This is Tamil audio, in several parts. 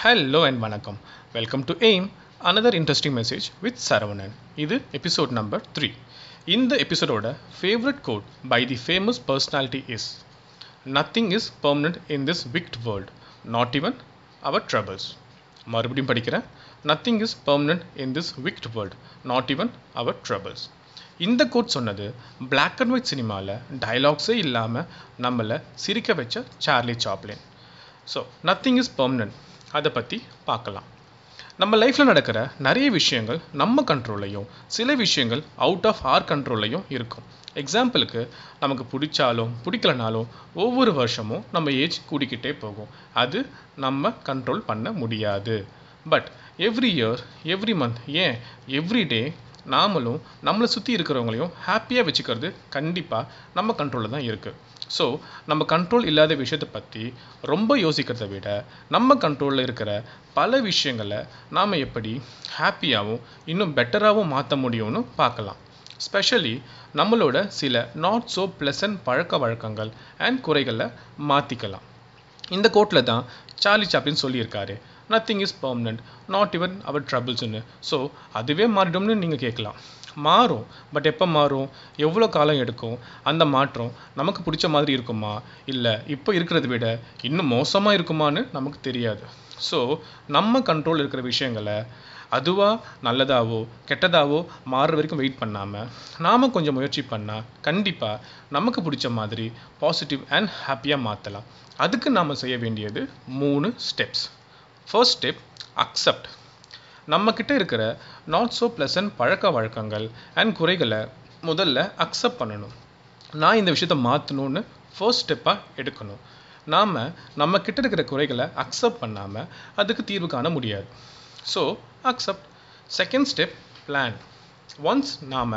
ஹலோ அண்ட் வணக்கம். Welcome to yet another interesting message with Saravanan இது எபிசோட் நம்பர் த்ரீ இந்த எபிசோடோட favourite quote by the famous personality is nothing is permanent in this wicked world not even our troubles மறுபடியும் படிக்கிறேன். Nothing is permanent in this wicked world not even our troubles இந்த கோட் சொன்னது பிளாக் அண்ட் ஒயிட் சினிமாவில் டைலாக்ஸே இல்லாமல் நம்மளை சிரிக்க வச்ச Charlie Chaplin so nothing is permanent அதை பற்றி பார்க்கலாம். நம்ம லைஃப்பில் நடக்கிற நிறைய விஷயங்கள் நம்ம கண்ட்ரோல்லையும் சில விஷயங்கள் அவுட் ஆஃப் ஆர் கண்ட்ரோல்லையும் இருக்கும். எக்ஸாம்பிளுக்கு நமக்கு பிடிச்சாலும் பிடிக்கலனாலும் ஒவ்வொரு வருஷமும் நம்ம ஏஜ் கூடிக்கிட்டே போகும். அது நம்ம கண்ட்ரோல் பண்ண முடியாது. But every year every month ஏன்? எவ்ரி டே நாமளும் நம்மளை சுற்றி இருக்கிறவங்களையும் ஹாப்பியாக வச்சுக்கிறது கண்டிப்பாக நம்ம கண்ட்ரோலில் தான் இருக்குது ஸோ நம்ம கண்ட்ரோல் இல்லாத விஷயத்தை பற்றி ரொம்ப யோசிக்கிறத விட நம்ம கண்ட்ரோலில் இருக்கிற பல விஷயங்களை நாம் எப்படி ஹாப்பியாகவும் இன்னும் பெட்டராகவும் மாற்ற முடியும்னு பார்க்கலாம். ஸ்பெஷலி நம்மளோட சில நாட் ஸோ ப்ளசன்ட் பழக்க வழக்கங்கள் அண்ட் குறைகளை மாற்றிக்கலாம் இந்த கோட்டில் தான் சார்லி சாப்ளின் சொல்லியிருக்காரு. Nothing is permanent not even our ட்ரபிள்ஸ்னு so அதுவே மாறிடும்னு நீங்கள் கேட்கலாம். மாறும். பட் எப்போ மாறும்? எவ்வளோ காலம் எடுக்கும்? அந்த மாற்றம் நமக்கு பிடிச்ச மாதிரி இருக்குமா? இல்லை இப்போ இருக்கிறத விட இன்னும் மோசமாக இருக்குமான்னு நமக்கு தெரியாது. ஸோ நம்ம கண்ட்ரோல் இருக்கிற விஷயங்களை அதுவாக நல்லதாவோ கெட்டதாவோ மாறுற வரைக்கும் வெயிட் பண்ணாமல் நாம் கொஞ்சம் முயற்சி பண்ணால் கண்டிப்பாக நமக்கு பிடிச்ச மாதிரி பாசிட்டிவ் அண்ட் ஹாப்பியாக மாற்றலாம் அதுக்கு நாம் செய்ய வேண்டியது மூணு ஸ்டெப்ஸ் ஃபர்ஸ்ட் ஸ்டெப் அக்செப்ட் நம்மக்கிட்ட இருக்கிற நாட் ஸோ ப்ளசன்ட் பழக்க வழக்கங்கள் அண்ட் குறைகளை முதல்ல அக்செப்ட் பண்ணணும். நான் இந்த விஷயத்த மாற்றணும்னு ஃபர்ஸ்ட் ஸ்டெப்பாக எடுக்கணும். நாம் நம்மக்கிட்ட இருக்கிற குறைகளை அக்செப்ட் பண்ணாமல் அதுக்கு தீர்வு காண முடியாது. So accept second step plan once நாம்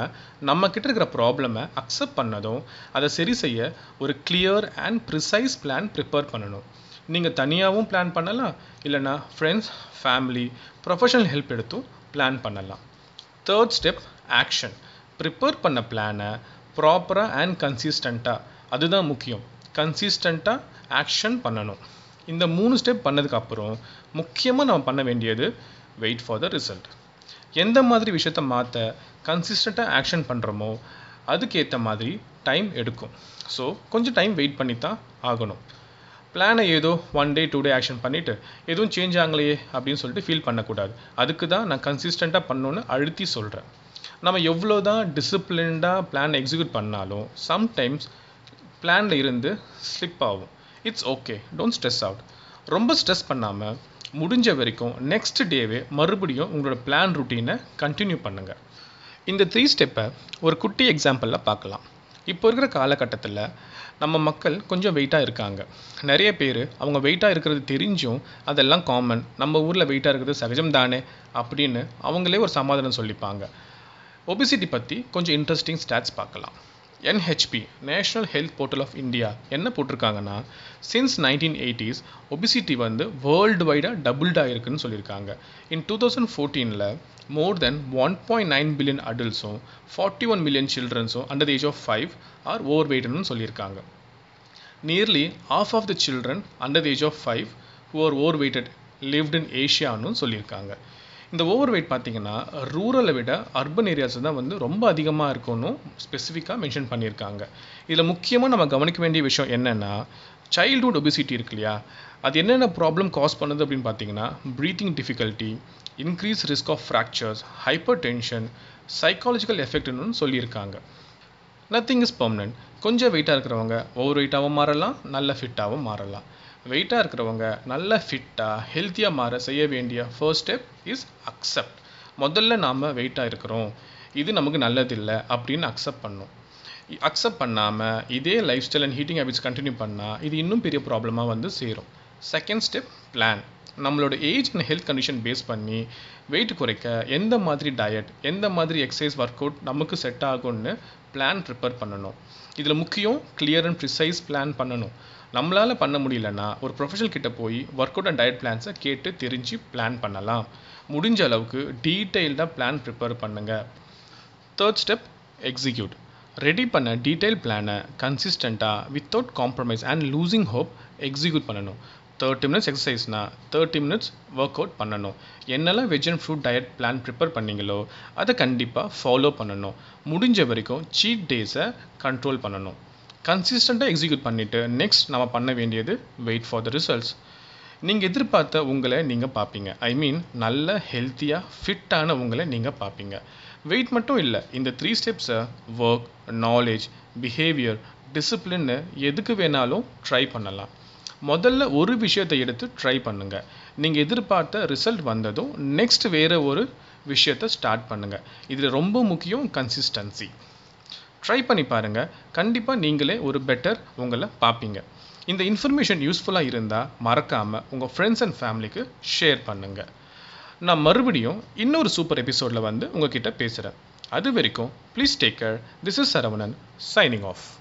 நம்மக்கிட்ட இருக்கிற ப்ராப்ளமை அக்செப்ட் பண்ணதும் அதை சரி செய்ய ஒரு clear and precise plan prepare பண்ணணும். நீங்கள் தனியாகவும் பிளான் பண்ணலாம் இல்லைனா ஃப்ரெண்ட்ஸ் ஃபேமிலி ப்ரொஃபஷனல் ஹெல்ப் எடுத்தும் பிளான் பண்ணலாம். தேர்ட் ஸ்டெப் ஆக்ஷன் ப்ரிப்பேர் பண்ண பிளானை ப்ராப்பராக அண்ட் கன்சிஸ்டண்ட்டாக அதுதான் முக்கியம். கன்சிஸ்டண்ட்டாக ஆக்ஷன் பண்ணணும். இந்த மூணு ஸ்டெப் பண்ணதுக்கப்புறம் முக்கியமாக நம்ம பண்ண வேண்டியது வெயிட் ஃபார் த ரிசல்ட் எந்த மாதிரி விஷயத்த மாற்ற கன்சிஸ்டண்ட்டாக ஆக்ஷன் பண்ணுறோமோ அதுக்கேற்ற மாதிரி டைம் எடுக்கும். ஸோ கொஞ்சம் டைம் வெயிட் பண்ணி தான் ஆகணும் பிளானை ஏதோ one day two day action பண்ணிவிட்டு எதுவும் சேஞ்ச் ஆகலையே அப்படின்னு சொல்லிட்டு ஃபீல் பண்ணக்கூடாது. அதுக்கு தான் நான் கன்சிஸ்டண்ட்டாக பண்ணணுன்னு அழுத்தி சொல்கிறேன் நம்ம எவ்வளோ தான் டிசிப்ளின்டாக பிளான் எக்ஸிக்யூட் பண்ணாலும் சம்டைம்ஸ் பிளானில் இருந்து ஸ்லிப் ஆகும். It's okay don't stress out ரொம்ப ஸ்ட்ரெஸ் பண்ணாமல் முடிஞ்ச வரைக்கும் நெக்ஸ்ட் டேவே மறுபடியும் உங்களோட பிளான் ருட்டீனை கண்டினியூ பண்ணுங்கள் இந்த த்ரீ ஸ்டெப்பை ஒரு குட்டி எக்ஸாம்பிளில் பார்க்கலாம். இப்போ இருக்கிற காலகட்டத்தில் நம்ம மக்கள் கொஞ்சம் வெயிட்டாக இருக்காங்க. நிறைய பேர் அவங்க வெயிட்டாக இருக்கிறது தெரிஞ்சும் அதெல்லாம் காமன் நம்ம ஊரில் வெயிட்டாக இருக்கிறது சகஜம் தானே அப்படின்னு அவங்களே ஒரு சமாதானம் சொல்லிப்பாங்க. ஒபிசிட்டி பற்றி கொஞ்சம் இன்ட்ரெஸ்டிங் ஸ்டாட்ஸ் பார்க்கலாம். NHP national health portal of India என்ன போட்டிருக்காங்கன்னா சின்ஸ் நைன்டீன் எயிட்டிஸ் ஒபிசிட்டி வந்து வேர்ல்டு வைடாக டபுள்டாக இருக்குன்னு சொல்லியிருக்காங்க. In two thousand ஃபோர்டீனில் more than one point nine billion அடல்ட்ஸும் forty one million சில்ட்ரன்ஸும் under the age of five are over வெயிட்னு சொல்லியிருக்காங்க. Nearly half of the children under the age of five who are over weighted lived in ஏஷியான்னு சொல்லியிருக்காங்க. இந்த ஓவர் வெயிட் பார்த்தீங்கன்னா ரூரலை விட அர்பன் ஏரியாஸ் தான் வந்து ரொம்ப அதிகமாக இருக்கும்னு ஸ்பெசிஃபிக்காக மென்ஷன் பண்ணியிருக்காங்க. இதில் முக்கியமாக நம்ம கவனிக்க வேண்டிய விஷயம் என்னென்னா சைல்டுஹுட் ஒபிசிட்டி இருக்கு இல்லையா? அது என்னென்ன ப்ராப்ளம் காஸ் பண்ணுது அப்படின்னு பார்த்தீங்கன்னா breathing difficulty increase risk of fractures hyper tension psychological எஃபெக்ட்னு சொல்லியிருக்காங்க. நத்திங் இஸ் பர்மனன்ட் கொஞ்சம் வெயிட்டாக இருக்கிறவங்க ஓவர் வெயிட்டாகவும் மாறலாம் நல்ல ஃபிட்டாகவும் மாறலாம். வெயிட்டாக இருக்கிறவங்க நல்ல ஃபிட்டாக ஹெல்த்தியாக மாற செய்ய வேண்டிய ஃபர்ஸ்ட் ஸ்டெப் இஸ் அக்செப்ட் முதல்ல நாம் வெயிட்டாக இருக்கிறோம். இது நமக்கு நல்லதில்லை அப்படின்னு அக்செப்ட் பண்ணும். அக்செப்ட் பண்ணாமல் இதே life style and eating habits continue பண்ணால் இது இன்னும் பெரிய ப்ராப்ளமாக வந்து சேரும். செகண்ட் ஸ்டெப் பிளான் நம்மளோட age and health condition base பண்ணி வெயிட் குறைக்க எந்த மாதிரி டயட் எந்த மாதிரி எக்ஸசைஸ் ஒர்க் அவுட் நமக்கு செட் ஆகும்னு பிளான் ப்ரிப்பேர் பண்ணணும். இதில் முக்கியம் கிளியர் அண்ட் ப்ரிசைஸ் பிளான் பண்ணணும். நம்மளால் பண்ண முடியலன்னா ஒரு ப்ரொஃபஷனல் கிட்ட போய் ஒர்க் அவுட் அண்ட் டயட் பிளான்ஸை கேட்டு தெரிஞ்சு பிளான் பண்ணலாம். முடிஞ்ச அளவுக்கு டீட்டெயில்டாக பிளான் ப்ரிப்பேர் பண்ணுங்கள் தேர்ட் ஸ்டெப் எக்ஸிக்யூட் ரெடி பண்ண டீட்டெயில் பிளானை கன்சிஸ்டண்ட்டாக without compromise and losing hope execute பண்ணணும். தேர்ட்டி மினிட்ஸ் எக்ஸசைஸ்னால் தேர்ட்டி மினிட்ஸ் ஒர்க் அவுட் பண்ணணும். என்னெல்லாம் veg and fruit diet plan prepare பண்ணீங்களோ அதை கண்டிப்பாக ஃபாலோ பண்ணணும். முடிஞ்ச வரைக்கும் சீட் டேஸை கண்ட்ரோல் பண்ணணும். கன்சிஸ்டண்ட்டாக எக்ஸிக்யூட் பண்ணிவிட்டு நெக்ஸ்ட் நம்ம பண்ண வேண்டியது வெயிட் ஃபார் த ரிசல்ட்ஸ் நீங்கள் எதிர்பார்த்த உங்களை நீங்கள் பார்ப்பீங்க. ஐ மீன் நல்ல ஹெல்த்தியாக ஃபிட்டான உங்களை நீங்கள் பார்ப்பீங்க. வெயிட் மட்டும் இல்லை இந்த த்ரீ ஸ்டெப்ஸை ஒர்க் நாலேஜ் பிஹேவியர் டிசிப்ளின்னு எதுக்கு வேணாலும் ட்ரை பண்ணலாம். முதல்ல ஒரு விஷயத்தை எடுத்து ட்ரை பண்ணுங்கள் நீங்கள் எதிர்பார்த்த ரிசல்ட் வந்ததும் நெக்ஸ்ட் வேறு ஒரு விஷயத்தை ஸ்டார்ட் பண்ணுங்கள் இதில் ரொம்ப முக்கியம் கன்சிஸ்டன்சி ட்ரை பண்ணி பாருங்கள் கண்டிப்பாக நீங்களே ஒரு பெட்டர் உங்களை பார்ப்பீங்க. இந்த இன்ஃபர்மேஷன் யூஸ்ஃபுல்லாக இருந்தால் மறக்காமல் உங்கள் ஃப்ரெண்ட்ஸ் அண்ட் ஃபேமிலிக்கு ஷேர் பண்ணுங்கள் நான் மறுபடியும் இன்னொரு சூப்பர் எபிசோடில் வந்து உங்ககிட்ட பேசுகிறேன் அது வரைக்கும் please take care this is Saravanan signing off